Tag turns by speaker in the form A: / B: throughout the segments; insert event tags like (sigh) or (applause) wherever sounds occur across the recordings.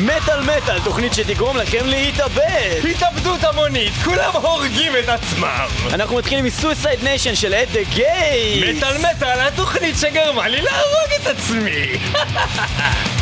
A: מטאל מטאל, תוכנית שתגרום לכם להתאבד!
B: התאבדות המונית, כולם הורגים את עצמם!
A: אנחנו מתחילים מ Suicide Nation של At the Gates!
B: מטאל מטאל, התוכנית שגרמה לי להרוג את עצמי! (laughs)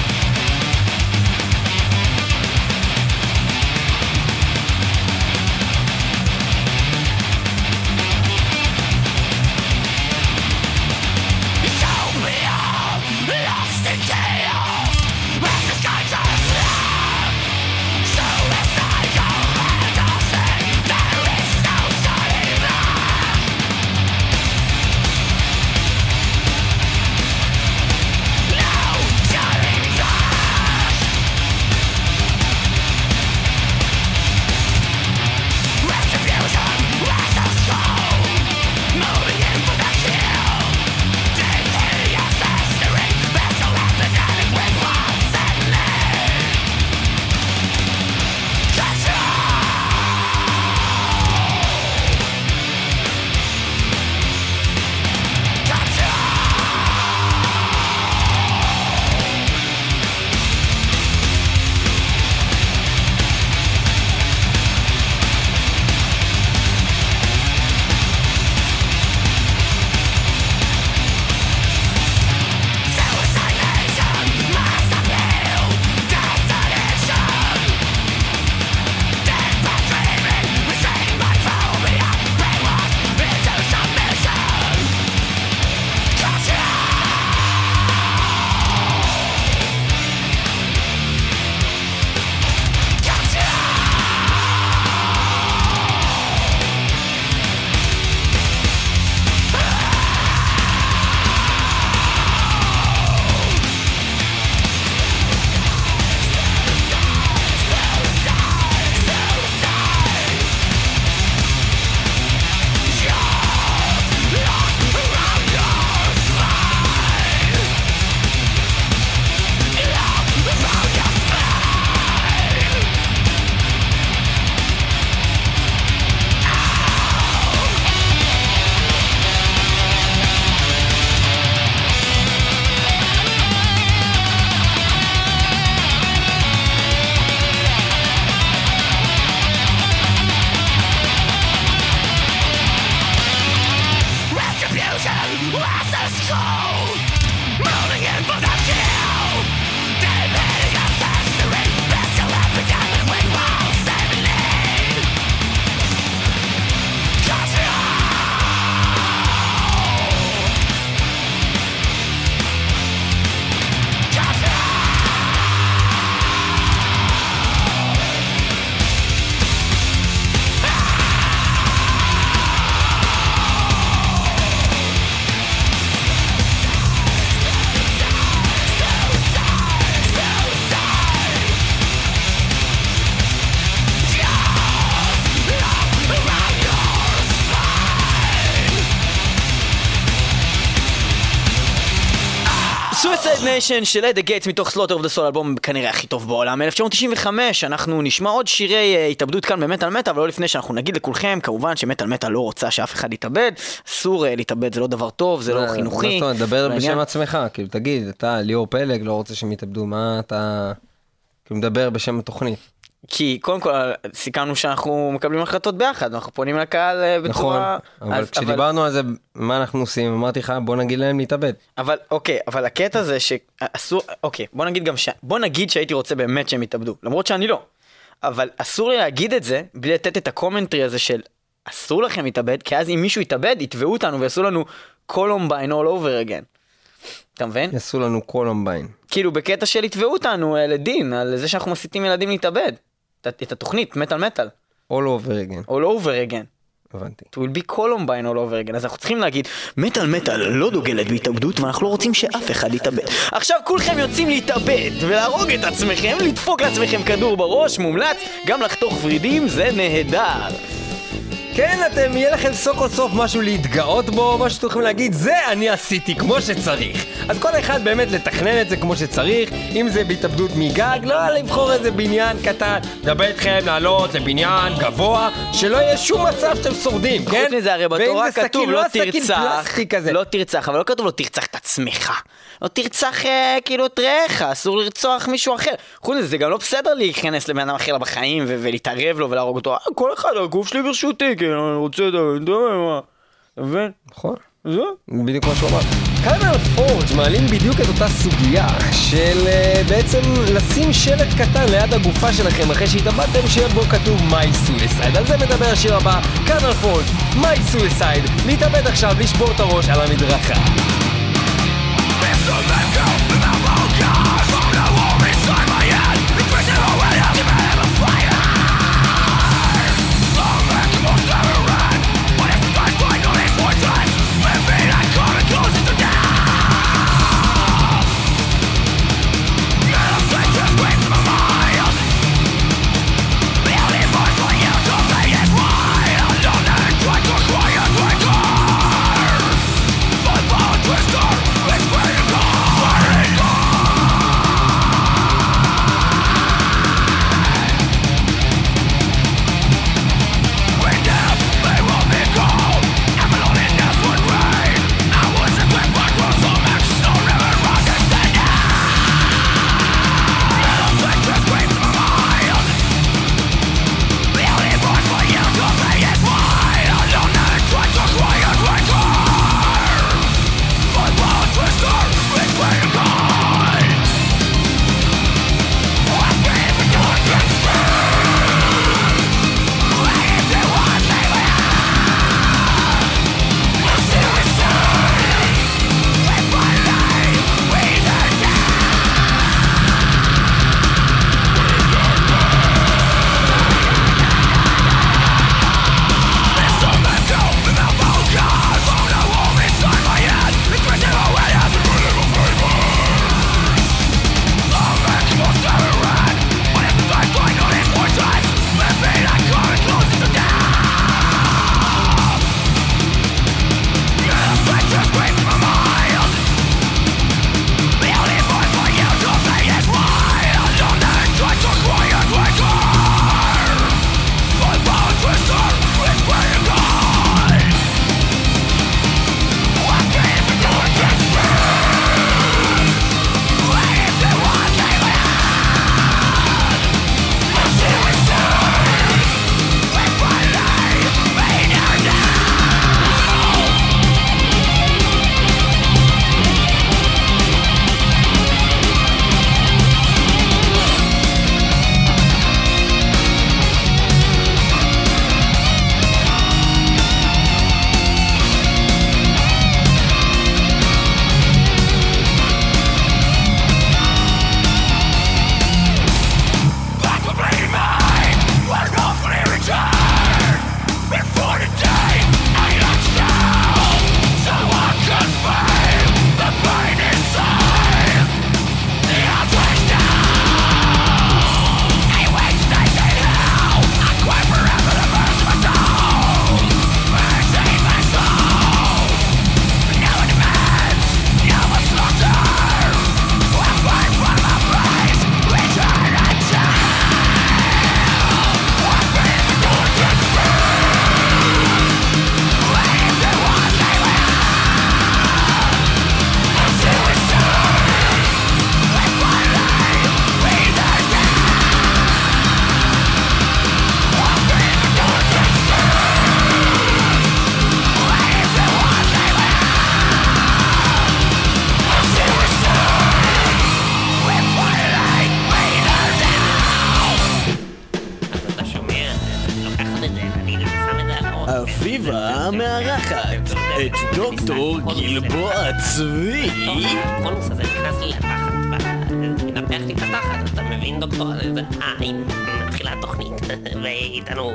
A: Nation של At the Gates מתוך Slaughter of the Soul, אלבום כנראה הכי טוב בעולם, 1995, אנחנו נשמע עוד שירי אה, התאבדות כאן במטאל מטאל, אבל לא לפני שאנחנו נגיד לכולכם, כמובן שמטאל מטאל לא רוצה שאף אחד יתאבד, אסור אה, להתאבד, זה לא דבר טוב, זה לא חינוכי.
B: מה זאת אומרת, דבר בשם עצמך, כאילו תגיד, אתה ליאור פלג לא רוצה שהם יתאבדו, מה אתה... כאילו מדבר בשם התוכנית.
A: כי קודם כל סיכמנו שאנחנו מקבלים החלטות ביחד, אנחנו פונים לקהל אה, בצורה...
B: נכון, אבל אז, כשדיברנו אבל... על זה, מה אנחנו עושים, אמרתי לך בוא נגיד להם להתאבד.
A: אבל אוקיי, אבל הקטע זה שאסור, אוקיי, בוא נגיד גם ש... בוא נגיד שהייתי רוצה באמת שהם יתאבדו, למרות שאני לא. אבל אסור לי להגיד את זה בלי לתת את ה commentary הזה של אסור לכם להתאבד, כי אז אם מישהו יתאבד, יתבעו אותנו ויעשו לנו קולומביין all over again. אתה מבין?
B: יעשו לנו קולומביין.
A: כאילו בקטע של יתבעו אותנו אה, לדין על זה שאנחנו מסיתים ילדים להתאבד. את התוכנית, מטאל מטאל.
B: All over again.
A: All over again.
B: הבנתי.
A: It will be Columbine all over again, אז אנחנו צריכים להגיד, מטאל מטאל לא דוגלת בהתאבדות ואנחנו לא רוצים שאף אחד יתאבד. עכשיו כולכם יוצאים להתאבד ולהרוג את עצמכם, לדפוק לעצמכם כדור בראש, מומלץ, גם לחתוך ורידים זה נהדר.
B: כן, אתם, יהיה לכם סוף כל סוף משהו להתגאות בו, משהו שאתם יכולים להגיד, זה אני עשיתי כמו שצריך. אז כל אחד באמת לתכנן את זה כמו שצריך, אם זה בהתאבדות מגג, לא לבחור איזה בניין קטן, מדבר איתכם לעלות לבניין גבוה, שלא יהיה שום מצב שאתם שורדים, כן?
A: חוץ מזה, הרי בתורה כתוב לא
B: סכין
A: תרצח. לא תרצח, אבל לא כתוב לא תרצח את עצמך. לא תרצח אה, כאילו את רעך, אסור לרצוח מישהו אחר. חוץ מזה, זה גם לא בסדר להיכנס לבן אדם אחר בחיים ו- ולהתערב לו ולהרוג אותו. "אה, כל אחד, הגוף שלי ברשותי, כן, אני רוצה את ה... אתה מבין?
B: נכון.
A: זה?
B: בדיוק מה שהוא אמר. קרנל פורג' מעלים בדיוק את אותה סוגיה של uh, בעצם לשים שלט קטן ליד הגופה שלכם אחרי שהתאבדתם שיהיה בו כתוב My Suicide. על זה מדבר השיר הבא, קרנל פורג', My Suicide, להתאבד עכשיו, לשבור את הראש על המדרכה.
C: אביבה צבי.
D: כל נושא הזה נכנס לי לתחת, ומנפח לי את התחת, אתה מבין דוקטור? הנה, מתחילה התוכנית, ואיתנו.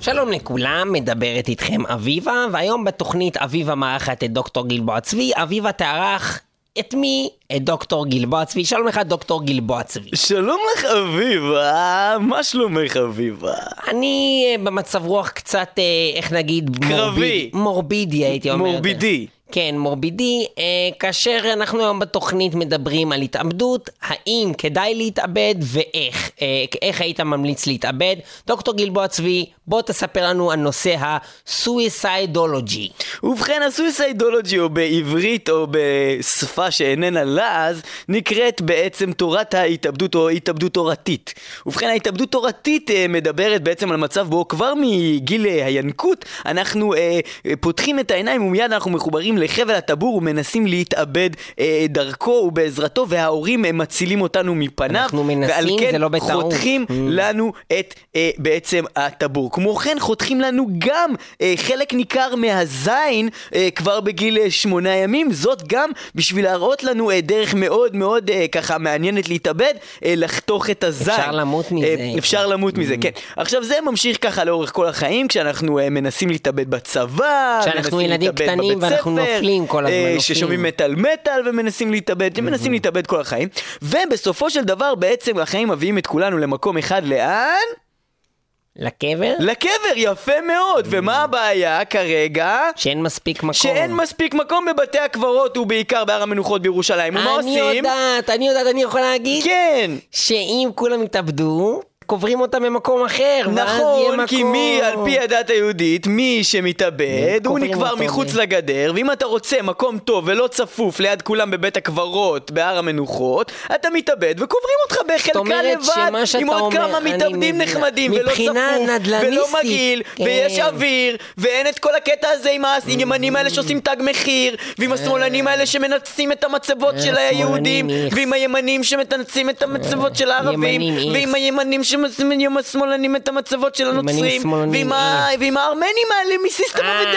D: שלום לכולם, מדברת איתכם אביבה, והיום בתוכנית אביבה מארחת את דוקטור גלבוע צבי, אביבה תארח
B: את מי? את דוקטור גלבוע צבי. שלום לך, דוקטור גלבוע צבי.
A: שלום לך אביבה, מה שלומך אביבה?
B: אני אה, במצב רוח קצת, אה, איך נגיד,
A: קרבי.
B: מורביד- מורבידי הייתי אומר.
A: מורבידי.
B: כן, מורבידי. אה, כאשר אנחנו היום בתוכנית מדברים על התאבדות, האם כדאי להתאבד ואיך? אה, איך היית ממליץ להתאבד? דוקטור גלבוע צבי, בוא תספר לנו על נושא הסויסיידולוגי.
A: ובכן, הסויסיידולוגי, או בעברית או בשפה שאיננה לעז, נקראת בעצם תורת ההתאבדות או התאבדות תורתית. ובכן, ההתאבדות תורתית אה, מדברת בעצם על מצב בו כבר מגיל אה, הינקות אנחנו אה, פותחים את העיניים ומיד אנחנו מחוברים לחבל הטבור ומנסים להתאבד אה, דרכו ובעזרתו, וההורים אה, מצילים אותנו מפניו.
B: אנחנו מנסים,
A: ועל כן
B: זה לא בטעות.
A: חותכים
B: Mm.
A: לנו את אה, בעצם הטבור. כמו כן חותכים לנו גם אה, חלק ניכר מהזין אה, כבר בגיל אה, שמונה ימים, זאת גם בשביל להראות לנו אה, דרך מאוד מאוד אה, ככה מעניינת להתאבד, אה, לחתוך את הזין.
B: אפשר למות מזה.
A: אה, אפשר למות מזה, כן. עכשיו זה ממשיך ככה לאורך כל החיים, כשאנחנו אה, מנסים להתאבד בצבא,
B: כשאנחנו ילדים קטנים ואנחנו נופלים כל הזמן,
A: אה,
B: נופלים.
A: ששומעים מטאל מטאל ומנסים להתאבד, מנסים להתאבד כל החיים, ובסופו של דבר בעצם החיים מביאים את כולנו למקום אחד, לאן?
B: לקבר?
A: לקבר, יפה מאוד, ומה הבעיה כרגע?
B: שאין מספיק מקום.
A: שאין מספיק מקום בבתי הקברות ובעיקר בהר המנוחות בירושלים, ומה
B: אני
A: עושים?
B: יודעת, אני יודעת, אני יכולה להגיד
A: כן,
B: שאם כולם יתאבדו, קוברים אותם במקום אחר,
A: נכון,
B: מקום.
A: כי מי, על פי הדת היהודית, מי שמתאבד, הוא נקבר מחוץ
B: ב-
A: לגדר, ואם אתה רוצה מקום טוב ולא צפוף ליד כולם בבית הקברות, בהר המנוחות, אתה מתאבד וקוברים אותך בחלקה לבד, עם עוד
B: אומר,
A: כמה מתאבדים. נחמדים, ולא צפוף, ולא
B: נדל"ניסטית,
A: מגעיל,
B: כן.
A: ויש אוויר, ואין את כל הקטע הזה עם הימנים האלה שעושים תג מחיר, ועם השמאלנים האלה שמנצים את המצבות
B: אה,
A: של היהודים. ועם הימנים שמנצים את המצבות של הערבים. ועם הימנים שמנצים השמאלנים את המצבות של הנוצרים,
B: שמאלנים,
A: ועם ה-
B: אה.
A: ועם הארמנים האלה מסיסטם
B: אה,
A: ודאון.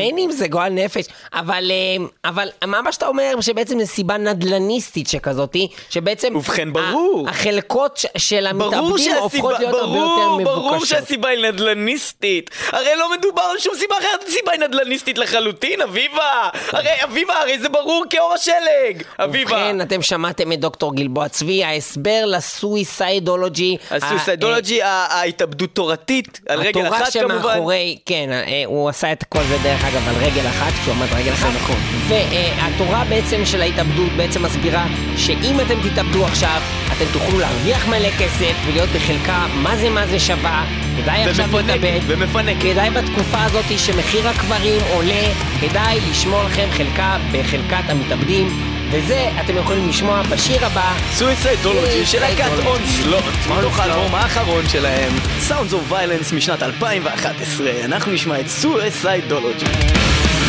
B: ארמנים זה גועל נפש, אבל, אה, אבל מה מה שאתה אומר שבעצם זה סיבה נדל"ניסטית שכזאתי, שבעצם...
A: ובכן, ברור.
B: החלקות ש- של
A: ברור
B: המתאבדים הופכות
A: שהסיבה,
B: להיות הרבה יותר
A: ברור,
B: מבוקשות.
A: ברור שהסיבה היא נדל"ניסטית. הרי לא מדובר על שום סיבה אחרת, הסיבה היא נדל"ניסטית לחלוטין, אביבה. הרי, אביבה, הרי זה ברור כאור השלג. אביבה.
B: ובכן, אתם שמעתם את דוקטור גלבוע צבי, ההסבר לסויסיידולוגי.
A: הסויסיידולוגי, ההתאבדות תורתית, על רגל
B: התורה
A: אחת כמובן.
B: שמאחורי, כן, אה, הוא עשה את כל זה דרך אגב על רגל אחת, כשהוא עמד רגל אחת.
A: נכון.
B: והתורה בעצם של ההתאבדות בעצם מסבירה שאם אתם תתאבדו עכשיו, אתם תוכלו להרוויח מלא כסף ולהיות בחלקה מה זה מה זה שווה. כדאי עכשיו להתאבד.
A: ומפנקת.
B: כדאי בתקופה הזאת שמחיר הקברים עולה, כדאי לשמור לכם חלקה בחלקת המתאבדים. וזה אתם יכולים לשמוע בשיר הבא.
A: סויסיידולוגי של להקת. אונסלוט, מתוך. האלבום האחרון שלהם, Sounds of Violence משנת 2011. אנחנו נשמע את סויסיידולוגי. יואו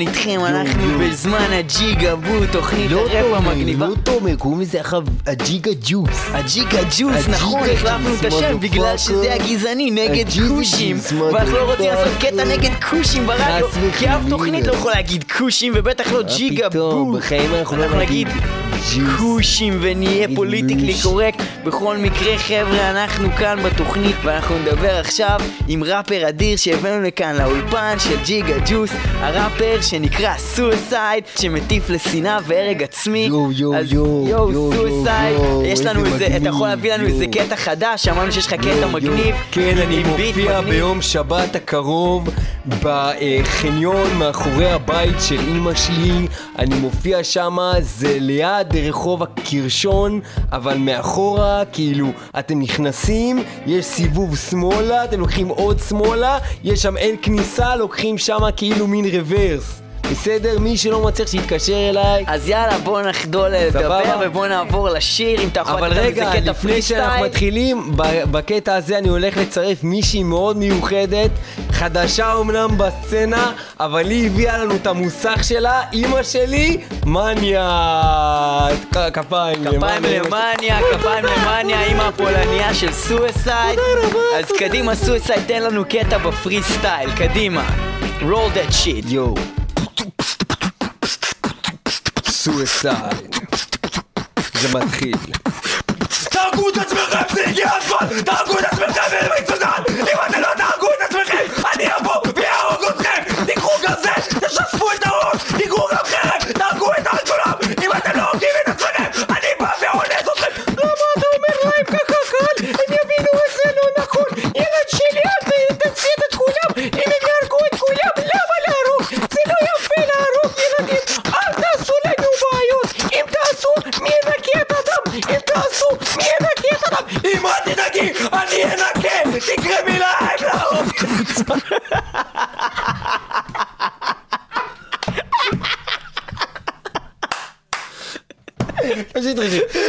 A: גרשנמן איתכם, אנחנו בזמן הג'יגה בו, תוכנית
B: לא
A: הראפ המגניבה.
B: לא תומר, קוראים לזה עכשיו הג'יגה ג'וס.
A: הג'יגה ג'וס, נכון, החלפנו את השם בגלל. שזה הגזעני נגד כושים ואנחנו לא רוצים לעשות קטע. נגד כושים ברדיו כי אף. תוכנית לא יכולה להגיד כושים ובטח לא ג'יגה בו
B: בחיים אנחנו לא
A: נגיד. כושים ונהיה פוליטיקלי. קורקט בכל מקרה חבר'ה אנחנו כאן בתוכנית ואנחנו נדבר עכשיו עם ראפר אדיר שהבאנו לכאן לאולפן של ג'יגה ג'וס הראפר שנקרא Suicide שמטיף לשנאה והרג עצמי
B: יואו, יואו, יואו,
A: יואו
B: יואו,
A: Suicide
B: יואו,
A: יש לנו
B: איזה
A: אתה יכול להביא לנו איזה. קטע חדש אמרנו שיש לך קטע מגניב.
B: כן, אני מופיע
A: מגניב.
B: ביום שבת הקרוב בחניון מאחורי הבית של אימא שלי. אני מופיע שמה, זה ליד רחוב הקרשון, אבל מאחורה, כאילו, אתם נכנסים, יש סיבוב שמאלה, אתם לוקחים עוד שמאלה, יש שם אין כניסה, לוקחים שמה כאילו מין רוורס. בסדר? מי שלא מצליח שיתקשר אליי.
A: אז יאללה בוא נחדול לדבר
B: סבבה.
A: ובוא נעבור לשיר אם אתה יכול
B: אבל
A: לתת
B: רגע,
A: איזה קטע
B: לפני שאנחנו
A: פריסטייל.
B: מתחילים, בקטע הזה אני הולך לצרף מישהי מאוד מיוחדת, חדשה אומנם בסצנה, אבל היא הביאה לנו את המוסך שלה, אימא שלי, מניה! כפיים
A: כפיים למאניה, כפיים למאניה, אימא הפולניה של Suicide. אז קדימה Suicide, תן לנו קטע בפרי סטייל, קדימה. roll that shit.
B: יואו. Suicide. זה מתחיל. תהרגו את עצמכם, הגיע הזמן! תהרגו את עצמכם, פשוט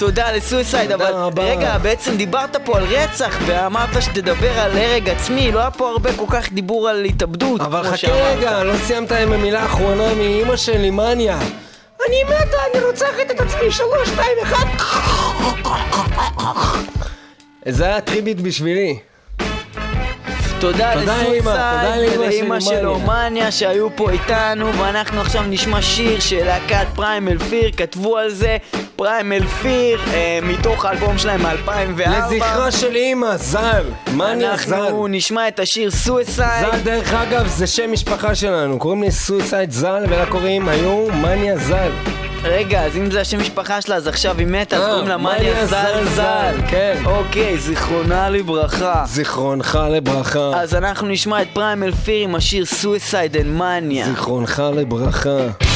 B: תודה
A: ל Suicide, אבל
B: רבה.
A: רגע, בעצם דיברת פה על רצח, ואמרת שתדבר על הרג עצמי, לא היה פה הרבה כל כך דיבור על התאבדות,
B: אבל חכה
A: שאמרת.
B: רגע, לא סיימת עם המילה האחרונה מאימא שלי, מניה.
D: אני מתה, אני רוצחת את עצמי! שלוש, שתיים, אחד!
B: זה היה tribute בשבילי.
A: תודה
B: ל
A: Suicide
B: לאמא
A: ולאמא
B: שלי,
A: שלו
B: מניה.
A: מניה שהיו פה איתנו ואנחנו עכשיו נשמע שיר של להקת Primal Fear, כתבו על זה Primal Fear אה, מתוך האלבום שלהם מ-2004
B: לזכרה של אימא, ז"ל. מניה ז"ל.
A: אנחנו נשמע את השיר Suicide
B: ז"ל, דרך אגב, זה שם משפחה שלנו. קוראים לי Suicide ז"ל, ולה קוראים היו מניה ז"ל.
A: רגע, אז אם זה השם משפחה שלה, אז עכשיו היא מתה, אז
B: אה,
A: קוראים לה
B: מניה
A: מניה ז"ל
B: ז"ל,
A: ז"ל.
B: כן.
A: אוקיי, זיכרונה לברכה.
B: זיכרונך לברכה.
A: אז אנחנו נשמע את Primal Fear עם השיר Suicide and Mania.
B: זיכרונך לברכה.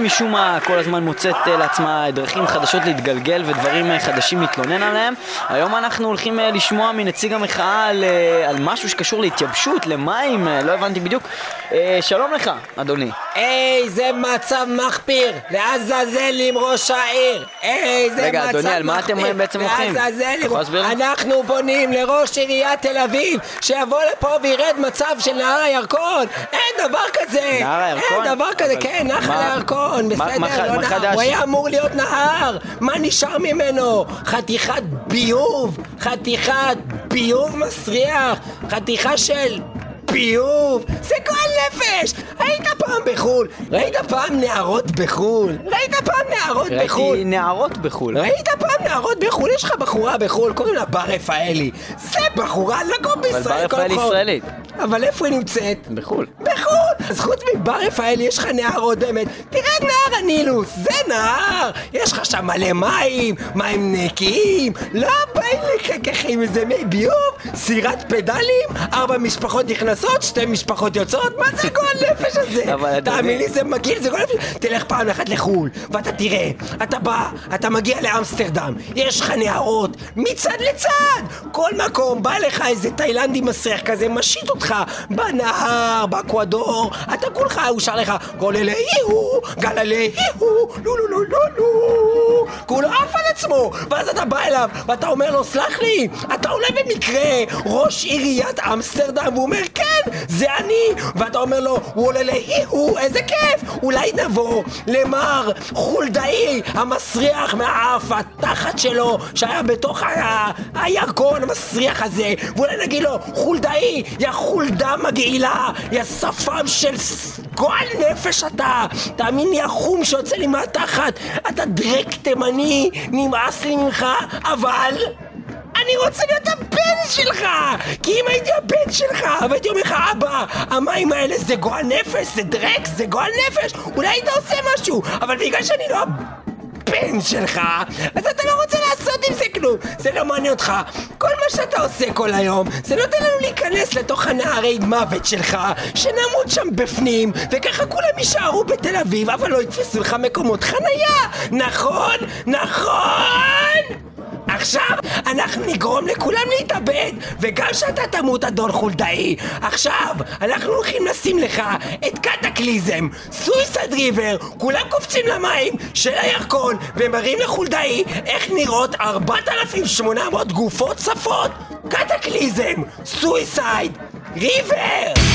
A: Michuma כל הזמן מוצאת אה, לעצמה דרכים חדשות להתגלגל ודברים אה, חדשים להתלונן עליהם. היום אנחנו הולכים אה, לשמוע מנציג המחאה על, על משהו שקשור להתייבשות, למים, לא הבנתי בדיוק. שלום לך, אדוני.
B: איזה מצב מחפיר! לעזאזל עם ראש העיר! איזה
A: רגע,
B: מצב
A: אדוני, על מה אתם
B: מחפיר!
A: בעצם הולכים?
B: לעזאזל? אנחנו פונים לראש עיריית תל אביב שיבוא לפה וירד מצב של נהר הירקון! אין דבר כזה!
A: נהר הירקון?
B: אין דבר כזה, כן, נחל הירקון, בסדר,
A: מה
B: לא נהר. הוא היה אמור להיות נהר! מה נשאר ממנו? חתיכת ביוב! חתיכת ביוב מסריח! חתיכה של... ביוב! זה גועל נפש! היית פעם בחו"ל? ראית פעם נערות בחו"ל? ראית פעם נערות בחו"ל?
A: ראיתי נערות בחו"ל.
B: ראית פעם נערות בחו"ל? יש לך בחורה בחו"ל, קוראים לה בר רפאלי. זה בחורה לגור בישראל.
A: בר
B: כל
A: רפאלי. ישראלית.
B: אבל איפה היא נמצאת?
A: בחו"ל.
B: בחו"ל! אז חוץ מבר רפאלי יש לך נהרות באמת. תראה את נהר הנילוס, זה נהר! יש לך שם מלא מים, מים נקיים, לא באים עם איזה מי ביוב, סירת פדלים, ארבע משפחות נכנסות, שתי משפחות יוצאות, מה זה גועל נפש הזה? תאמין לי, זה מגעיל, זה גועל נפש. תלך פעם אחת לחו"ל, ואתה תראה, אתה בא, אתה מגיע לאמסטרדם, יש לך נהרות, מצד לצד! כל מקום, בא לך איזה תאילנדי מסריח כזה, משית אותך בנהר, באקוודור, אתה כולך, הוא שר לך גוללה היהו, גללה היהו, לו לו לו לו לו, כולו עף על עצמו, ואז אתה בא אליו, ואתה אומר לו, סלח לי, אתה אולי במקרה ראש עיריית אמסטרדם, והוא אומר, כן, זה אני, ואתה אומר לו, הוא עולה להיהו, איזה כיף, אולי נבוא למר חולדאי המסריח מהאף, התחת שלו, שהיה בתוך ה- הירקון המסריח הזה, ואולי נגיד לו, חולדאי, יא חולדה מגעילה, יא שפם של גועל נפש אתה, תאמין לי, החום שיוצא לי מהתחת, אתה דרק תימני, נמאס לי ממך, אבל... אני רוצה להיות הבן שלך! כי אם הייתי הבן שלך, והייתי אומר לך, אבא, המים האלה זה גועל נפש, זה דרק, זה גועל נפש, אולי היית עושה משהו, אבל בגלל שאני לא הבן שלך, אז אתה לא רוצה לעשות עם זה כלום, זה לא מעניין אותך. כל מה שאתה עושה כל היום, זה נותן לנו להיכנס לתוך הנערי מוות שלך, שנמות שם בפנים, וככה כולם יישארו בתל אביב, אבל לא יתפסו לך מקומות חנייה! נכון? נכון! עכשיו אנחנו נגרום לכולם להתאבד וגם שאתה תמות אדון חולדאי. עכשיו אנחנו הולכים לשים לך את קטקליזם סויסד ריבר כולם קופצים למים של הירקון ומראים לחולדאי איך נראות 4,800 גופות צפות קטקליזם סויסייד ריבר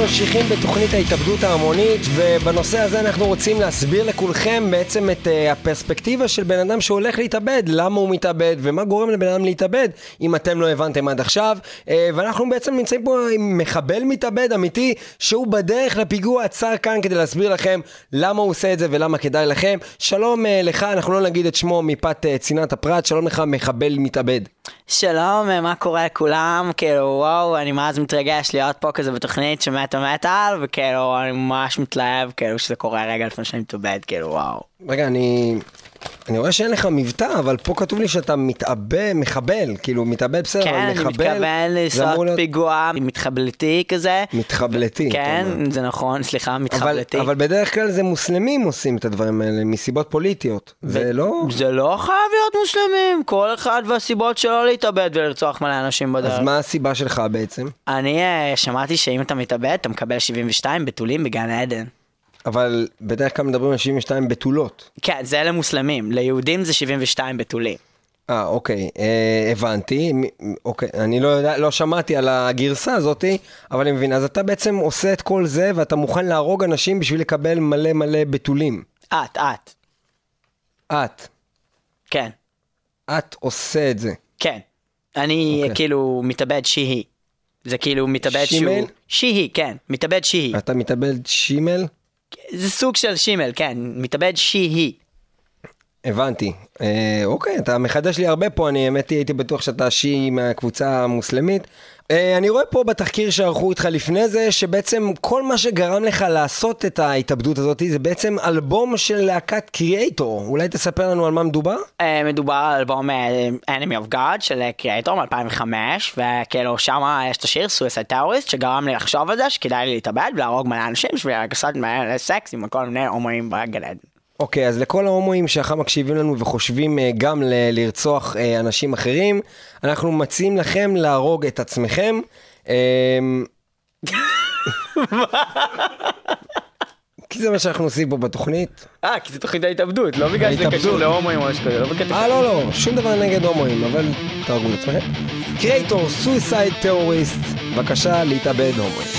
B: ממשיכים בתוכנית ההתאבדות ההמונית ובנושא הזה אנחנו רוצים להסביר לכולכם בעצם את אה, הפרספקטיבה של בן אדם שהולך להתאבד, למה הוא מתאבד ומה גורם לבן אדם להתאבד אם אתם לא הבנתם עד עכשיו. אה, ואנחנו בעצם נמצאים פה עם מחבל מתאבד אמיתי שהוא בדרך לפיגוע עצר כאן כדי להסביר לכם למה הוא עושה את זה ולמה כדאי לכם. שלום אה, לך, אנחנו לא נגיד את שמו מפאת אה, צנעת הפרט, שלום לך מחבל מתאבד.
A: שלום, מה קורה לכולם? כאילו, וואו, אני ממש מתרגש להיות פה כזה בתוכנית של מטה מטאל, וכאילו, אני ממש מתלהב, כאילו, שזה קורה רגע לפני שאני מתאבד, כאילו, וואו.
B: רגע, אני... אני רואה שאין לך מבטא, אבל פה כתוב לי שאתה מתאבד, מחבל, כאילו מתאבד בסדר,
A: כן,
B: אבל
A: אני
B: מחבל...
A: מתכוון
B: זה
A: לעשות
B: אמור להיות
A: פיגוע מתחבלתי כזה.
B: מתחבלתי.
A: כן. זה נכון, סליחה,
B: אבל,
A: מתחבלתי.
B: אבל בדרך כלל זה מוסלמים עושים את הדברים האלה, מסיבות פוליטיות. זה לא...
A: זה לא חייב להיות מוסלמים, כל אחד והסיבות שלו להתאבד ולרצוח מלא אנשים בדרך.
B: אז מה הסיבה שלך בעצם?
A: אני אה, שמעתי שאם אתה מתאבד, אתה מקבל 72 בתולים בגן עדן.
B: אבל בדרך כלל מדברים על 72 בתולות.
A: כן, זה למוסלמים, ליהודים זה 72 בתולים.
B: אה, אוקיי, אה, הבנתי. אוקיי, אני לא יודע, לא שמעתי על הגרסה הזאתי, אבל אני מבין. אז אתה בעצם עושה את כל זה, ואתה מוכן להרוג אנשים בשביל לקבל מלא מלא בתולים.
A: את, את,
B: את,
A: כן,
B: את עושה את זה.
A: כן. אני
B: אוקיי.
A: כאילו מתאבד שהיא. זה כאילו מתאבד
B: שימל?
A: שהוא... שהיא, כן, מתאבד שהיא.
B: אתה מתאבד שימל?
A: זה סוג של שימל, כן, מתאבד שהיא.
B: הבנתי. אה, אוקיי, אתה מחדש לי הרבה פה, אני האמת הייתי בטוח שאתה שיעי מהקבוצה המוסלמית. אה, אני רואה פה בתחקיר שערכו איתך לפני זה, שבעצם כל מה שגרם לך לעשות את ההתאבדות הזאת, זה בעצם אלבום של להקת קריאייטור. אולי תספר לנו על מה מדובר?
A: אה, מדובר על אלבום אה, Enemy of God של קריאטור מ-2005, וכאילו שם יש את השיר Suicide Terrorist, שגרם לי לחשוב על זה שכדאי לי להתאבד ולהרוג מלא אנשים בשביל לעשות מלא סקס עם כל מיני הומואים בגן עדן.
B: אוקיי, אז לכל ההומואים שעכשיו מקשיבים לנו וחושבים אה, גם ל- לרצוח אה, אנשים אחרים, אנחנו מציעים לכם להרוג את עצמכם. אה, כי זה מה שאנחנו עושים פה בתוכנית.
A: אה, כי זה תוכנית ההתאבדות, לא בגלל שזה. קשור להומואים או משהו כזה, לא בקטע
B: אה, לא, לא, שום דבר נגד הומואים, אבל תהרגו את עצמכם. קרייטור, סויסייד טרוריסט, בבקשה להתאבד הומואים.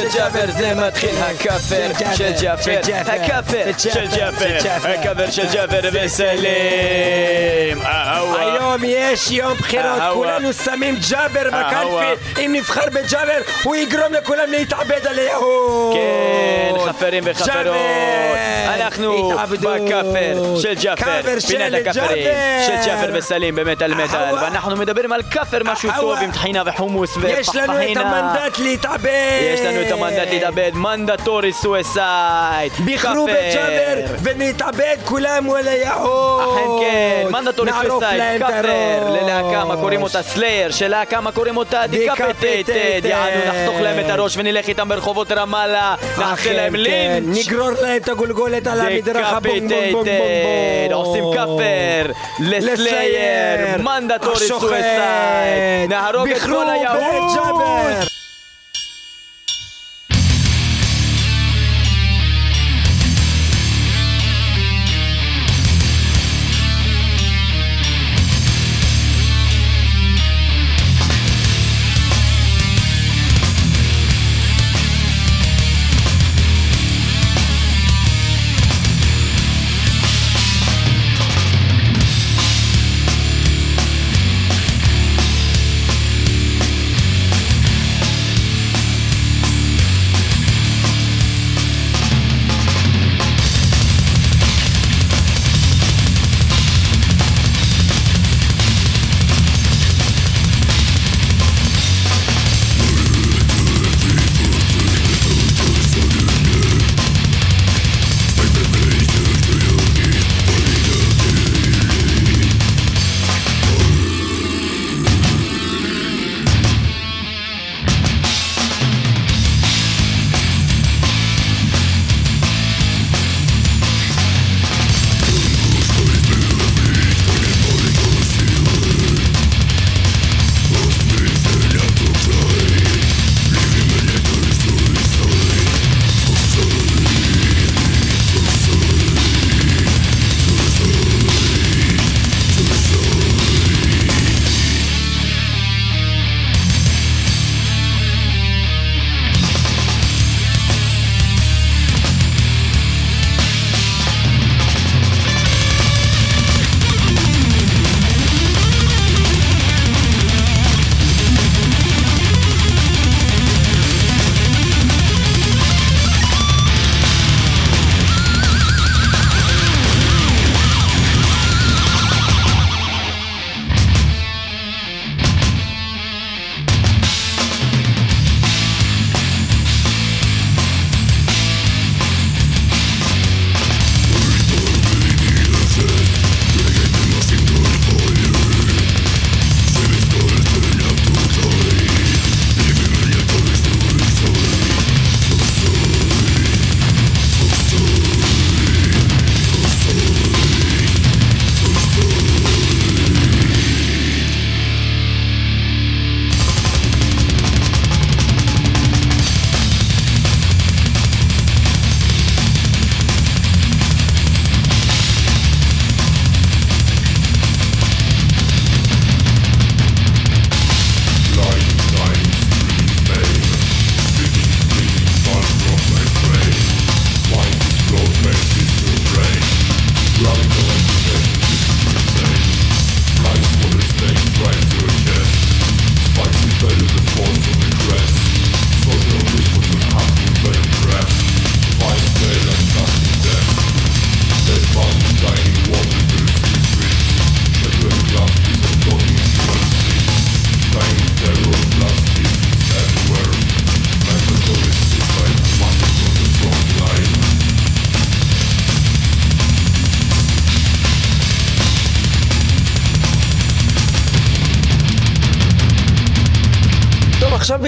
A: של ג'אבר זה מתחיל הכאפר של ג'אפר הכאפר של ג'אפר הכאפר
B: היום יש יום בחירות,
A: אהווה.
B: כולנו שמים ג'אבר בקלפי. אם נבחר בג'אבר, הוא יגרום לכולם להתאבד על היהוד.
A: כן, חברים וחברות. אנחנו. בכאפר של ג'אפר, פינת הכאפרים. של ג'אפר וסלים במטאל מטאל,
B: אהווה.
A: ואנחנו מדברים על כאפר משהו. טוב עם טחינה וחומוס ופחפחינה.
B: יש לנו את המנדט להתאבד.
A: יש לנו את המנדט להתאבד, מנדטורי סואסייד.
B: בחרו בג'אבר ונתאבד כולם על היהוד.
A: אכן כן, מנדטורי
B: את
A: כאפר,
B: הראש.
A: ללהקה, מה קוראים אותה Slayer, של להקה, מה קוראים אותה
B: Decapitated.
A: יענו נחתוך להם את הראש ונלך איתם ברחובות רמאללה, נעשה להם
B: כן,
A: לינץ'.
B: נגרור להם את הגולגולת על המדרכה בום בום בום בום.
A: עושים כאפר ל Slayer, Mandatory
B: השוחט.
A: Suicide, נהרוג את כל היהוד.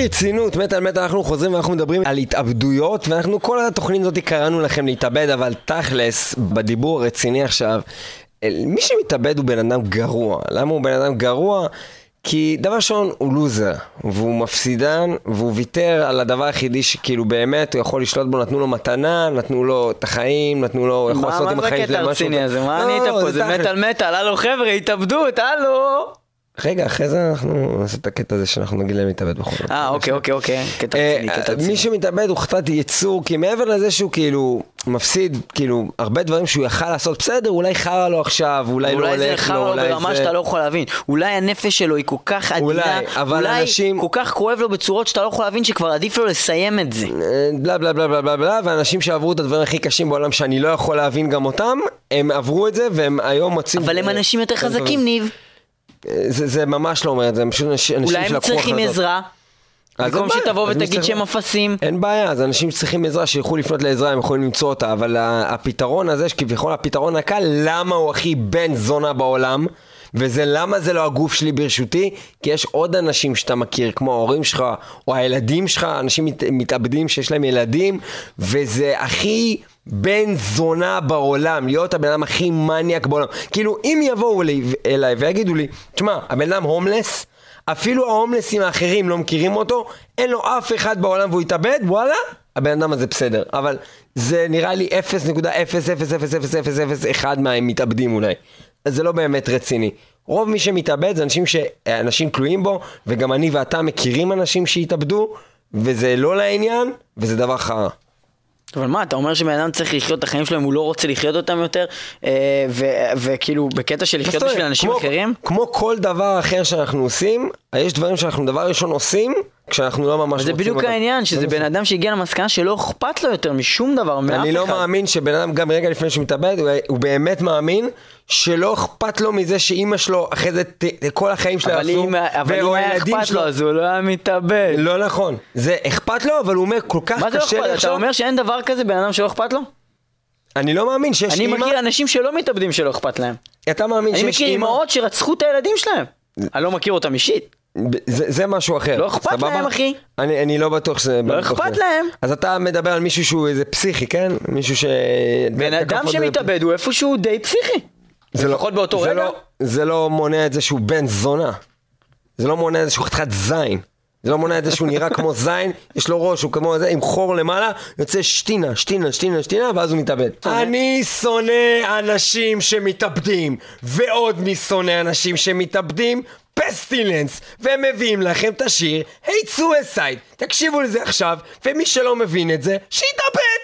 B: ברצינות, מטאל מטאל, אנחנו חוזרים ואנחנו מדברים על התאבדויות, ואנחנו כל התוכנית הזאת קראנו לכם להתאבד, אבל תכלס, בדיבור הרציני עכשיו, מי שמתאבד הוא בן אדם גרוע. למה הוא בן אדם גרוע? כי דבר ראשון, הוא לוזר, והוא מפסידן, והוא ויתר על הדבר היחידי שכאילו באמת הוא יכול לשלוט בו, נתנו לו מתנה, נתנו לו את החיים, נתנו לו, הוא יכול
A: מה
B: לעשות
A: מה
B: עם
A: זה
B: החיים
A: הקטע
B: שלו משהו.
A: הרציני הזה? מה
B: לא,
A: נהיית פה? זה. מטאל מטאל, הלו חבר'ה, התאבדות, הלו!
B: רגע, אחרי זה אנחנו נעשה את הקטע הזה שאנחנו נגיד להם להתאבד בכל זאת.
A: אה, אוקיי, אוקיי, אוקיי. קטע
B: אה,
A: רציני, קטע
B: מי
A: רציני.
B: שמתאבד הוא קצת יצור, כי מעבר לזה שהוא כאילו מפסיד, כאילו, הרבה דברים שהוא יכל לעשות, בסדר, אולי חרא לו עכשיו, אולי לא
A: אולי זה
B: הולך לו,
A: חרא לו
B: אולי
A: ברמה
B: זה...
A: שאתה לא יכול להבין. אולי הנפש שלו היא כל כך עדינה,
B: אולי, אבל אנשים-
A: אולי כל כך כואב לו בצורות שאתה לא יכול להבין שכבר עדיף לו לסיים את זה.
B: אה, בלה בלה בלה בלה בלה בלה, ואנשים שעברו את הדברים הכי קשים בעולם שאני לא יכול להבין גם אותם, הם עברו את זה והם היום מוצאים...
A: אבל הם
B: אה,
A: אנשים יותר חזקים. ניב.
B: זה, זה ממש לא אומר את זה, הם פשוט אנשים אנשים
A: אולי הם
B: שלקחו
A: צריכים
B: החלטות.
A: עזרה. במקום שתבוא ותגיד שהם אפסים.
B: אין בעיה, אז אנשים שצריכים עזרה, שילכו לפנות לעזרה, הם יכולים למצוא אותה, אבל הפתרון הזה, שכביכול הפתרון הקל, למה הוא הכי בן זונה בעולם, וזה למה זה לא הגוף שלי ברשותי, כי יש עוד אנשים שאתה מכיר, כמו ההורים שלך, או הילדים שלך, אנשים מת, מתאבדים שיש להם ילדים, וזה הכי בן זונה בעולם, להיות הבן אדם הכי מניאק בעולם. כאילו, אם יבואו אליי, אליי ויגידו לי, תשמע, הבן אדם הומלס, אפילו ההומלסים האחרים לא מכירים אותו, אין לו אף אחד בעולם והוא יתאבד, וואלה, הבן אדם הזה בסדר. אבל זה נראה לי 0.0000001 מהמתאבדים אולי. אז זה לא באמת רציני. רוב מי שמתאבד זה אנשים שאנשים תלויים בו, וגם אני ואתה מכירים אנשים שהתאבדו, וזה לא לעניין, וזה דבר חרא.
A: אבל מה, אתה אומר שבן אדם צריך לחיות את החיים שלו אם הוא לא רוצה לחיות אותם יותר, אה, וכאילו בקטע של לחיות בשביל? אנשים אחרים?
B: כמו כל דבר אחר שאנחנו עושים, יש דברים שאנחנו דבר ראשון עושים, כשאנחנו לא ממש
A: זה
B: רוצים
A: בדיוק
B: אותם.
A: העניין, שזה בן אדם שהגיע למסקנה שלא אכפת לו יותר משום דבר, מאף אחד.
B: אני לא מאמין שבן אדם גם רגע לפני שהוא מתאבד, הוא, באמת מאמין שלא אכפת לו מזה שאימא שלו אחרי זה כל החיים שלה
A: אם אבל אם היה אכפת לו, אז הוא לא היה מתאבד.
B: לא נכון. זה אכפת לו, אבל הוא אומר כל כך
A: מה זה לא
B: קשה
A: אכפת? אתה. אומר שאין דבר כזה בן אדם שלא אכפת לו?
B: אני לא מאמין שיש
A: אני
B: אימא,
A: מכיר אנשים שלא מתאבדים שלא אכפת להם.
B: אתה מאמין
A: אני
B: שיש
A: מכיר
B: אימא,
A: אימהות שרצחו את הילדים שלהם. אני לא מכיר אותם אישית.
B: זה, זה משהו אחר.
A: לא אכפת
B: סבבה?
A: להם, אחי.
B: אני, אני לא בטוח שזה...
A: לא אכפת
B: זה.
A: להם.
B: אז אתה מדבר על מישהו שהוא איזה פסיכי, כן? מישהו ש...
A: בן אדם שמתאבד הוא איפשהו די פסיכי.
B: זה לא-
A: לפחות באותו
B: זה
A: רגע.
B: לא, זה לא מונע את זה שהוא בן זונה. זה לא מונע את זה שהוא חתיכת זין. זה לא מונע את זה שהוא נראה כמו זין, יש לו ראש, הוא כמו זה, עם חור למעלה, יוצא שטינה, שטינה, שטינה, שטינה, ואז הוא מתאבד. אני שונא אנשים שמתאבדים, ועוד מי שונא אנשים שמתאבדים? פסטילנס, והם מביאים לכם את השיר היי סויסייד. תקשיבו לזה עכשיו, ומי שלא מבין את זה, שיתאבד!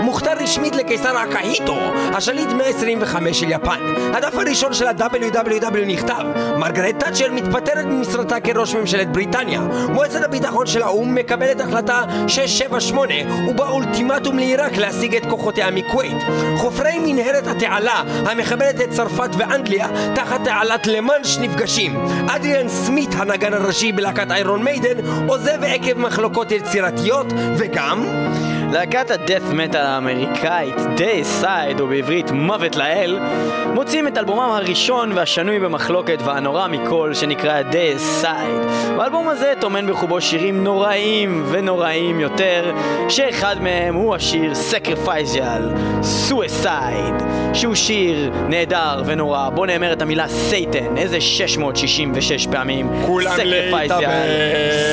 B: מוכתר רשמית לקיסר אקהיטו, השליט 125 של יפן. הדף הראשון של ה-WWW נכתב מרגרט תאצ'ר מתפטרת ממשרתה כראש ממשלת בריטניה. מועצת הביטחון של האו"ם מקבלת החלטה 678 ובה אולטימטום לעיראק להשיג את כוחותיה מכווית. חופרי מנהרת התעלה המחברת את צרפת ואנגליה תחת תעלת למאנש נפגשים. אדריאן סמית, הנגן הראשי בלהקת איירון מיידן, עוזב עקב מחלוקות יצירתיות, וגם...
A: להקת הדף מטאל האמריקאית Day Side, או בעברית מוות לאל, מוציאים את אלבומם הראשון והשנוי במחלוקת והנורא מכל שנקרא Day Side. באלבום הזה טומן בחובו שירים נוראים ונוראים יותר, שאחד מהם הוא השיר Sacrificial, Suicide, שהוא שיר נהדר ונורא, בו נאמרת המילה סייטן, איזה 666 פעמים.
B: כולם
A: Sacrificial,
B: להתאבד,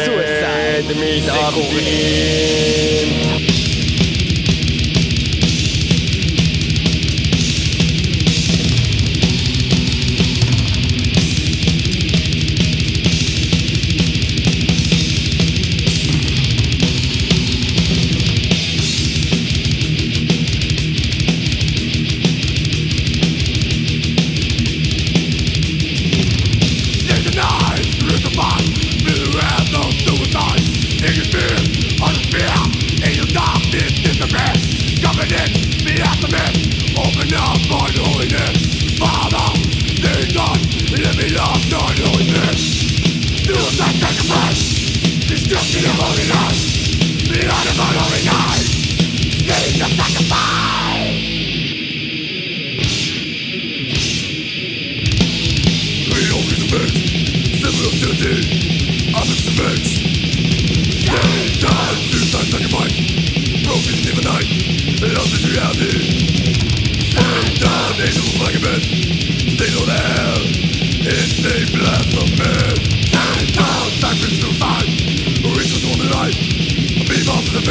A: Suicide.
B: מתאבדים.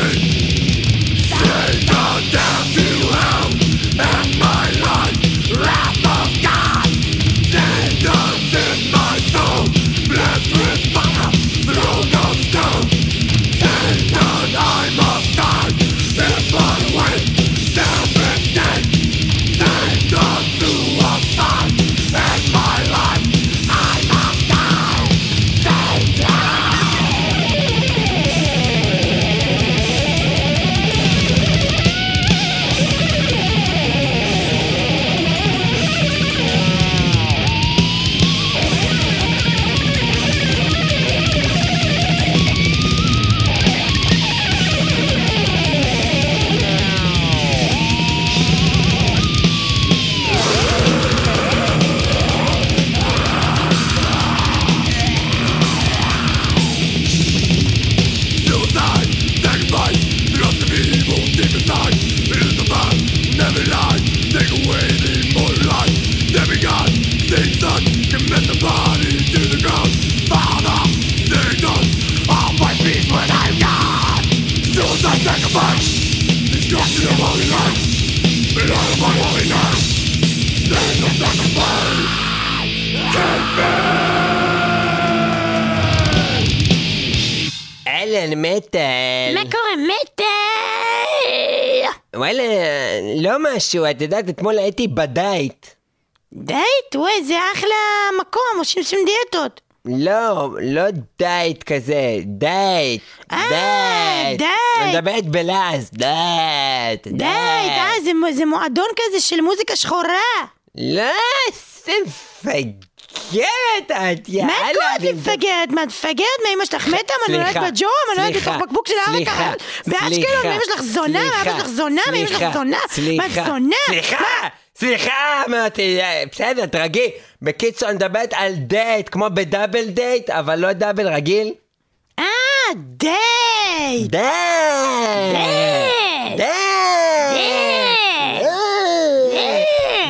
B: Hey! משהו, את יודעת, אתמול הייתי בדייט.
E: דייט? וואי, זה אחלה מקום, עושים עושים דיאטות.
B: לא, לא דייט כזה, דייט.
E: אה,
B: דייט.
E: דייט.
B: אני מדברת בלעז, דייט.
E: דייט, אה, זה, מו- זה מועדון כזה של מוזיקה שחורה.
B: לא, איזה מפגרת את, יאללה.
E: מה את קוראת מפגרת? מה, את מפגרת? מה אמא שלך מתה? מה נולדת
B: סליחה,
E: בג'ו? מה נולדת בתוך בקבוק של
B: סליחה,
E: אחר? באשקלון?
B: סליחה,
E: מה אמא שלך זונה? מה
B: סליחה,
E: אבא שלך זונה? מה אמא שלך זונה? מה את זונה?
B: סליחה, סליחה, אמרתי, אה, בסדר, תרגי. בקיצור, אני מדברת על דייט, כמו ב double date, אבל לא double רגיל.
E: אה! דייט!
B: דייט!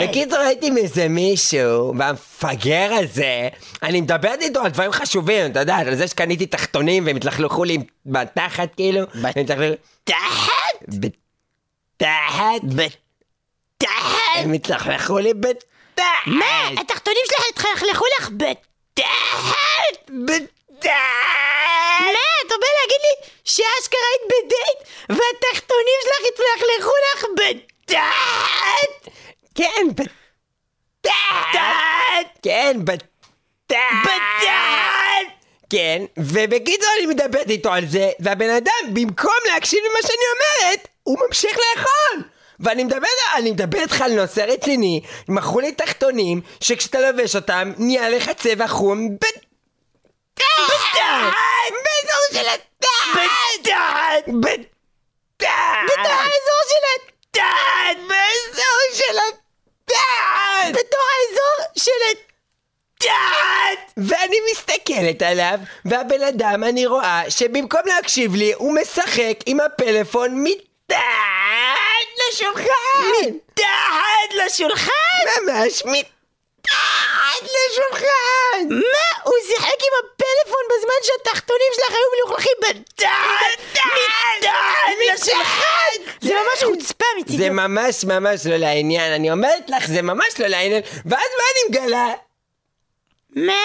B: בקיצור הייתי עם איזה מישהו, והמפגר הזה, אני מדברת איתו על דברים חשובים, אתה יודע, על זה שקניתי תחתונים והם התלכלכו לי בתחת כאילו. והם התלכלכו-
E: תחת?
B: בתחת?
E: בתחת.
B: הם התלכלכו לי בתחת.
E: מה? התחתונים שלך התלכלכו לך בתחת?
B: בתחת.
E: מה? אתה בא להגיד לי שאשכרה היית בדייט והתחתונים שלך התלכלכו לך בתחת?
B: כן, בתחת. כן, בתחת.
E: בתחת!
B: כן, ובקיצור אני מדברת איתו על זה, והבן אדם, במקום להקשיב למה שאני אומרת, הוא ממשיך לאכול! ואני מדבר, אני מדבר איתך על נושא רציני, מכרו לי תחתונים, שכשאתה לובש אותם, נהיה לך צבע חום בתחת! באזור של התחת!
E: בתחת!
B: בתחת!
E: בתוך האזור של התחת!
B: באזור של התחת!
E: בתוך האזור של התחת!
B: ואני מסתכלת עליו, והבן אדם, אני רואה שבמקום להקשיב לי, הוא משחק עם הפלאפון מתחת לשולחן!
E: מתחת לשולחן?
B: ממש מתחת לשולחן!
E: מה? הוא שיחק עם הפלאפון בזמן שהתחתונים שלך היו מלוכלכים בתחת! מתחת לשולחן! זה ממש חוצפה מצידו.
B: זה ממש ממש לא לעניין, אני אומרת לך, זה ממש לא לעניין, ואז מה אני מגלה?
E: מה?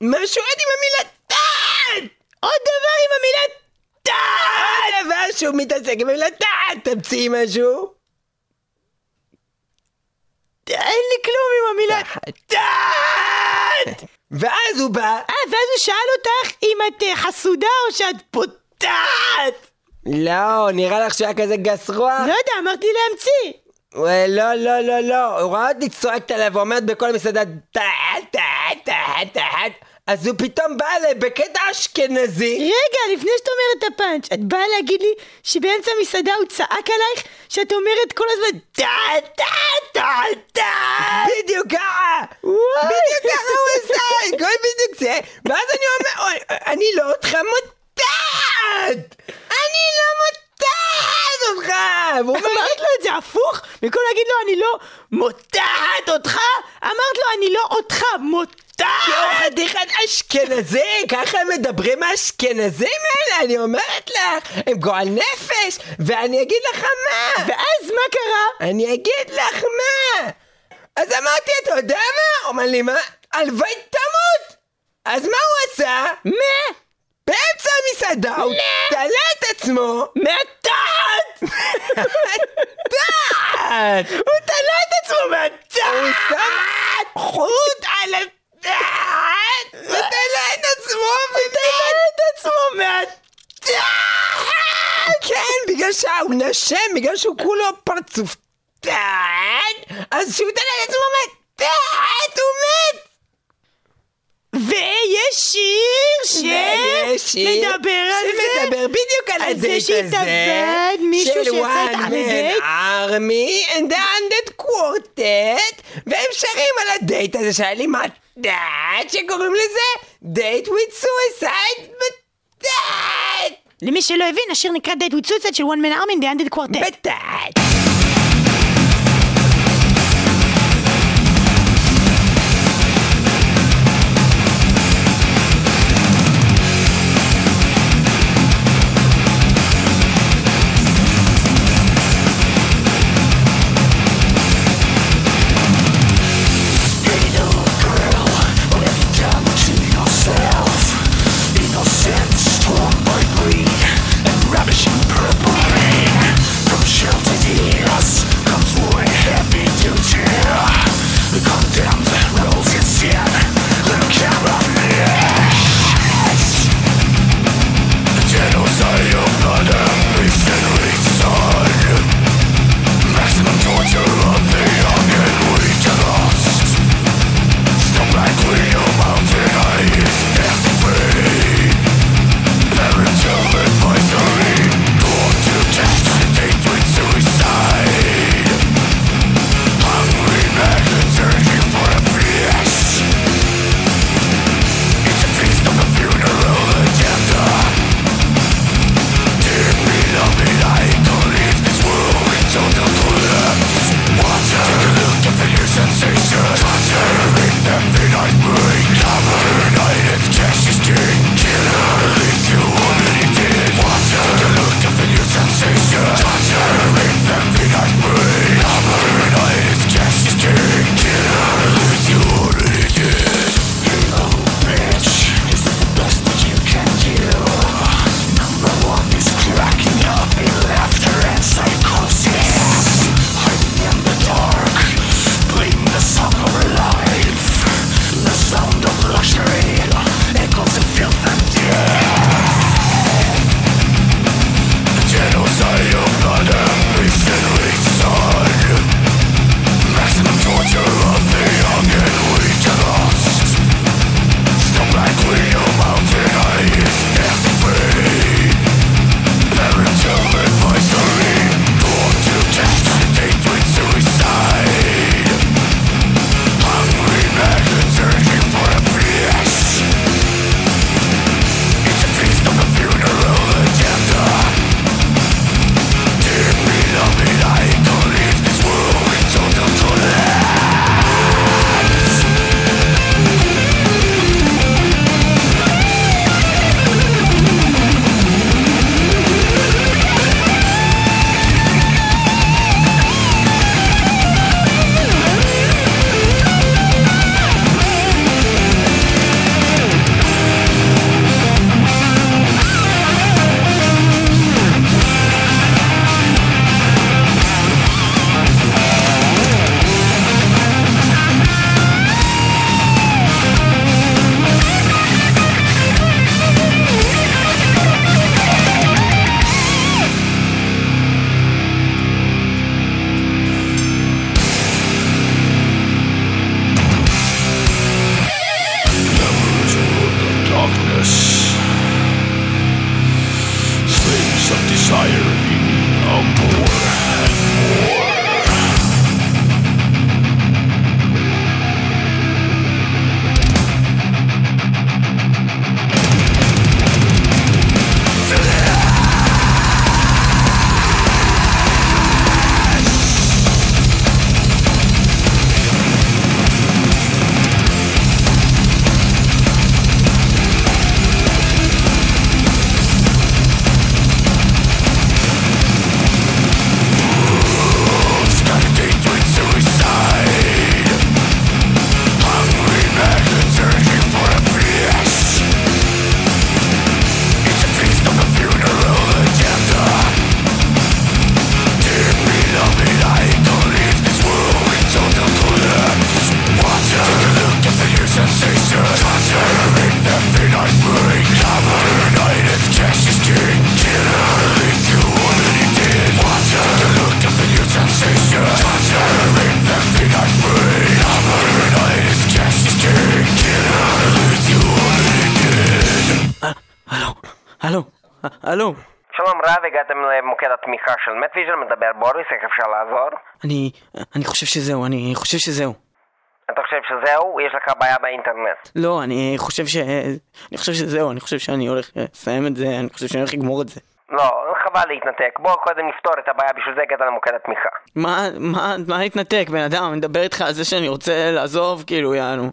B: משהו עוד עם המילה טאט!
E: עוד דבר עם המילה טאט!
B: עוד דבר שהוא מתעסק עם המילה טאט! תמציאי משהו?
E: אין לי כלום עם המילה טאט!
B: ואז הוא בא,
E: אה, ואז הוא שאל אותך אם את אה, חסודה או שאת פותחת!
B: לא, נראה לך שהוא היה כזה גס רוח?
E: לא יודע, אמרת לי להמציא!
B: וואי, לא, לא, לא, לא, הוא ראה אותי צועקת עליו ואומרת בכל המסעדה טאט, טאט, טאט, טאט אז הוא פתאום בא אליי בקטע אשכנזי
E: רגע, לפני שאת אומרת את הפאנץ', את באה להגיד לי שבאמצע המסעדה הוא צעק עלייך שאת אומרת כל הזמן טאט, טאט, טאט, טאט!
B: בדיוק ככה! בדיוק ככה הוא עשה, הכל בדיוק זה ואז אני אומר, אני לא אותך מותחת! אני לא מותחת אותך! והוא
E: אמרת לו את זה הפוך? במקום להגיד לו אני לא מותחת אותך, אמרת לו אני לא אותך מותחת!
B: כי הוא חתיכת אשכנזי, ככה הם מדברים האשכנזים האלה, אני אומרת לך, הם גועל נפש, ואני אגיד לך מה,
E: ואז מה קרה?
B: אני אגיד לך מה. אז אמרתי, אתה יודע מה? הוא אומר לי, מה? הלוואי תמות! אז מה הוא עשה?
E: מה?
B: באמצע המסעדה הוא תלה את עצמו
E: מהתחת!
B: מהתחת! (laughs)
E: הוא תלה את עצמו
B: הוא
E: מהתחת!
B: שם חוט על התחת! ותלה את עצמו
E: תלה את עצמו מהתחת! (laughs)
B: כן, בגלל שהוא נשם, בגלל שהוא כולו פרצוף תחת, אז שהוא תלה את עצמו מתחת, הוא מת!
E: ויש שיר שמדבר על זה
B: שמדבר בדיוק על
E: זה
B: הדייט
E: שהתאבד מישהו שיצא
B: man
E: לדייט.
B: army and the undead quartet והם שרים על הדייט הזה שהיה לי מתת שקוראים לזה דייט with suicide מתת
E: למי שלא הבין, השיר נקרא Dead with Suicide של One Man Army and the Undead Quartet.
B: מתת
F: הגעתם למוקד התמיכה של מטוויז'ן, מדבר בוריס, איך אפשר לעזור?
A: אני, אני חושב שזהו, אני חושב שזהו.
F: אתה חושב שזהו? יש לך בעיה באינטרנט.
A: לא, אני חושב ש... אני חושב שזהו, אני חושב שאני הולך לסיים את זה, אני חושב שאני הולך לגמור את זה.
F: לא, חבל להתנתק. בוא קודם נפתור את הבעיה, בשביל זה הגעת למוקד התמיכה.
A: מה, מה, מה להתנתק, בן אדם? אני מדבר איתך על זה שאני רוצה לעזוב, כאילו, יענו.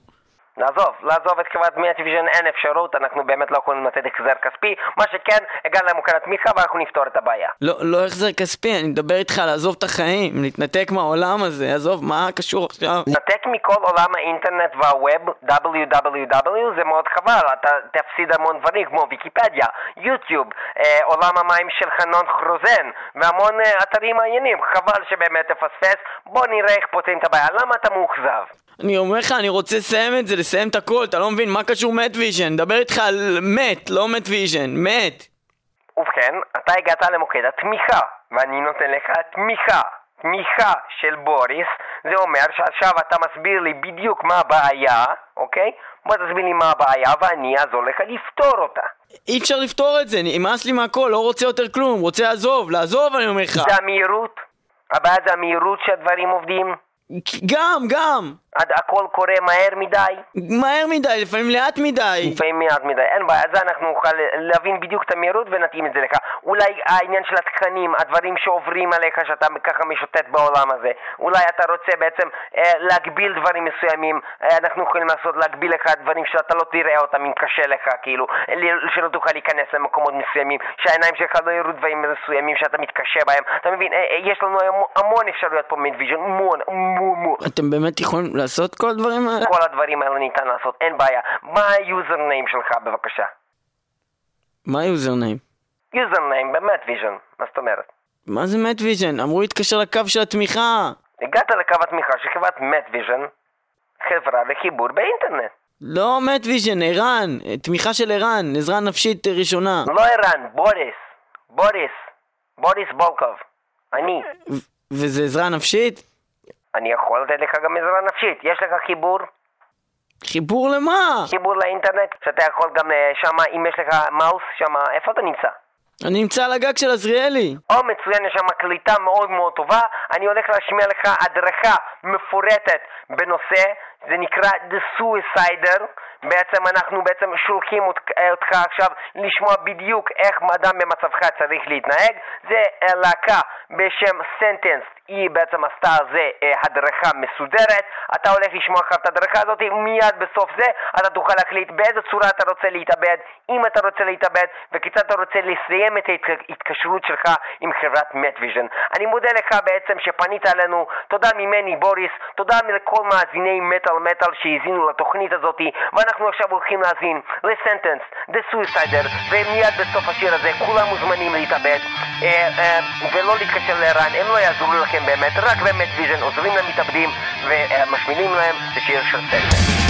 F: לעזוב, לעזוב את חברת מטוויז'ן אין אפשרות, אנחנו באמת לא יכולים לתת החזר כספי. מה שכן, הגענו למוקד התמיכה ואנחנו נפתור את הבעיה.
A: לא, לא החזר כספי, אני מדבר איתך על לעזוב את החיים, להתנתק מהעולם הזה, עזוב, מה קשור עכשיו?
F: להתנתק מכל עולם האינטרנט וה web, www, זה מאוד חבל, אתה תפסיד המון דברים כמו ויקיפדיה, יוטיוב, אה, עולם המים של חנון חרוזן, והמון אה, אתרים מעניינים, חבל שבאמת תפספס, בוא נראה איך פותרים את הבעיה, למה אתה מאוכזב?
A: אני אומר לך, אני רוצה לסיים את זה, לסיים את הכל, אתה לא מבין, מה קשור מת ויז'ן? מדבר איתך על מת, לא מת ויז'ן, מת.
F: ובכן, אתה הגעת למוקד התמיכה, ואני נותן לך תמיכה. תמיכה של בוריס, זה אומר שעכשיו אתה מסביר לי בדיוק מה הבעיה, אוקיי? בוא תסביר לי מה הבעיה ואני אעזור לך לפתור אותה.
A: אי אפשר לפתור את זה, נמאס לי מהכל, לא רוצה יותר כלום, רוצה לעזוב, לעזוב אני אומר לך.
F: זה המהירות? הבעיה זה המהירות שהדברים עובדים?
A: גם, גם.
F: הכל קורה מהר מדי?
A: מהר מדי, לפעמים לאט מדי.
F: לפעמים מעט מדי, אין בעיה, זה אנחנו נוכל להבין בדיוק את המהירות ונתאים את זה לך. אולי העניין של התכנים, הדברים שעוברים עליך שאתה ככה משוטט בעולם הזה. אולי אתה רוצה בעצם אה, להגביל דברים מסוימים, אה, אנחנו יכולים לעשות, להגביל לך דברים שאתה לא תראה אותם אם קשה לך, כאילו, שלא תוכל להיכנס למקומות מסוימים, שהעיניים שלך לא יראו דברים מסוימים שאתה מתקשה בהם. אתה מבין, אה, אה, יש לנו המון אפשרויות פה מדוויז'ן, המון, המון, המון.
A: אתם באמת יכולים לעשות כל הדברים האלה?
F: כל הדברים האלה ניתן לעשות, אין בעיה. מה ה username שלך בבקשה?
A: מה ה
F: username? username במת ויז'ן, מה זאת אומרת?
A: מה זה מת ויז'ן? אמרו להתקשר לקו של התמיכה.
F: הגעת לקו התמיכה של חברת מטוויז'ן, חברה לחיבור באינטרנט.
A: לא מת ויז'ן, ערן, תמיכה של ערן, עזרה נפשית ראשונה.
F: לא ערן, בוריס. בוריס. בוריס בולקוב. אני.
A: ו- וזה עזרה נפשית?
F: אני יכול לתת לך גם עזרה נפשית. יש לך חיבור?
A: חיבור למה?
F: חיבור לאינטרנט? שאתה יכול גם אה, שמה, אם יש לך מאוס, שמה, איפה אתה נמצא?
A: אני נמצא על הגג של עזריאלי.
F: או מצוין, יש שם קליטה מאוד מאוד טובה. אני הולך להשמיע לך הדרכה מפורטת בנושא, זה נקרא The Suicider. בעצם אנחנו בעצם שולחים אות- אותך עכשיו לשמוע בדיוק איך אדם במצבך צריך להתנהג. זה אה, להקה בשם Sentenced, היא בעצם עשתה על זה אה, הדרכה מסודרת. אתה הולך לשמוע עכשיו את הדרכה הזאת, מיד בסוף זה אתה תוכל להחליט באיזה צורה אתה רוצה להתאבד, אם אתה רוצה להתאבד, וכיצד אתה רוצה לסיים את ההתקשרות שלך עם חברת מטוויז'ן. אני מודה לך בעצם שפנית אלינו, תודה ממני בוריס, תודה לכל מאזיני מטאל מטאל שהאזינו לתוכנית הזאת, ואנחנו עכשיו הולכים להאזין ל Sentenced, The Suicider, ומיד בסוף השיר הזה כולם מוזמנים להתאבד, אה, אה, ולא להתקשר לערן, הם לא יעזרו לכם באמת, רק במת ויז'ן עוזרים למתאבדים ומשמיעים להם, זה שיר של
A: Sentenced.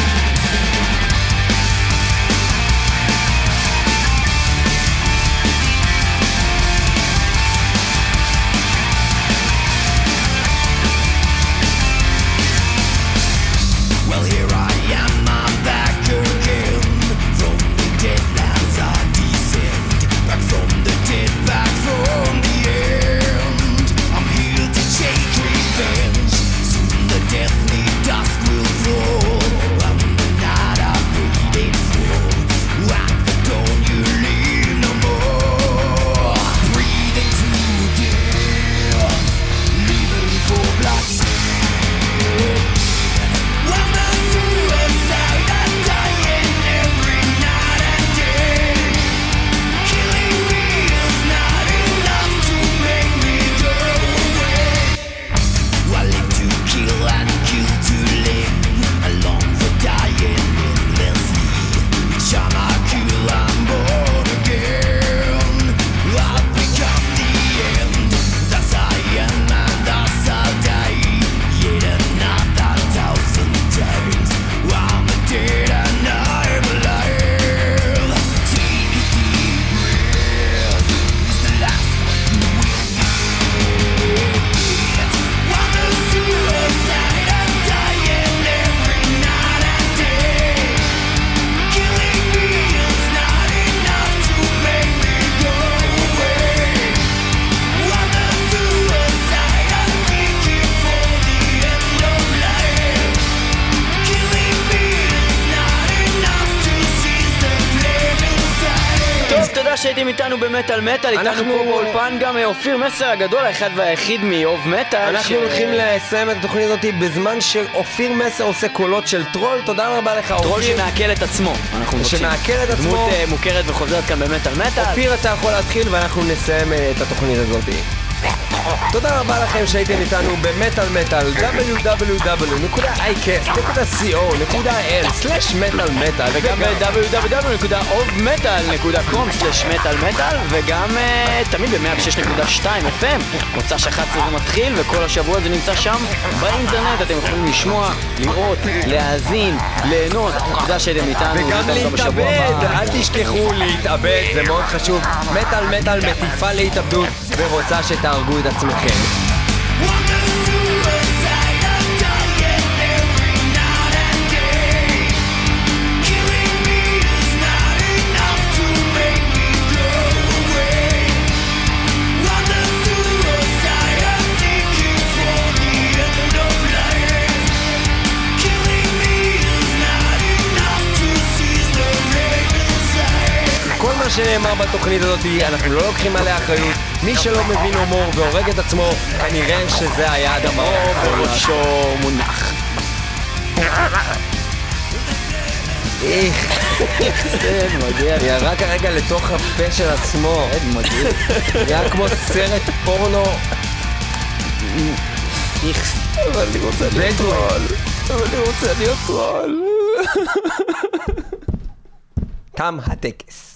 A: במטאל מטאל, איתנו פה באולפן גם אה, אופיר מסר הגדול, האחד והיחיד מאוב מטאל.
B: אנחנו הולכים לסיים את התוכנית הזאת בזמן שאופיר מסר עושה קולות של טרול, תודה רבה לך אופיר.
A: טרול שמעכל את עצמו, אנחנו מבקשים.
B: שמעכל את עצמו.
A: דמות אה, מוכרת וחוזרת כאן במטאל מטאל.
B: אופיר אתה יכול להתחיל ואנחנו נסיים אה, את התוכנית הזאת. תודה רבה לכם שהייתם איתנו במטאל מטאל www.icast.co.il/מטאל מטאל
A: וגם ב-www.ovmetal.com/מטאל וגם אה, תמיד ב-106.2 FM. מוצא ש-11 זה מתחיל וכל השבוע זה נמצא שם באינטרנט, אתם יכולים לשמוע, לראות, להאזין, ליהנות. תודה שהייתם איתנו.
B: וגם להתאבד. אל תשכחו להתאבד, זה מאוד חשוב. מטאל מטאל מטיפה להתאבדות ורוצה שתהרגו את עצמכם. שנאמר בתוכנית הזאת, אנחנו לא לוקחים עליה אחריות. מי שלא מבין הומור והורג את עצמו, כנראה שזה היה הדבר.
A: בראשו מונח.
B: איך,
A: כן, מגיע.
B: ירה כרגע לתוך הפה של עצמו.
A: כן, מגיע.
B: נראה כמו סרט פורנו.
A: איכס.
B: אבל אני רוצה להיות טרול. אבל אני רוצה להיות טרול. תם הטקס.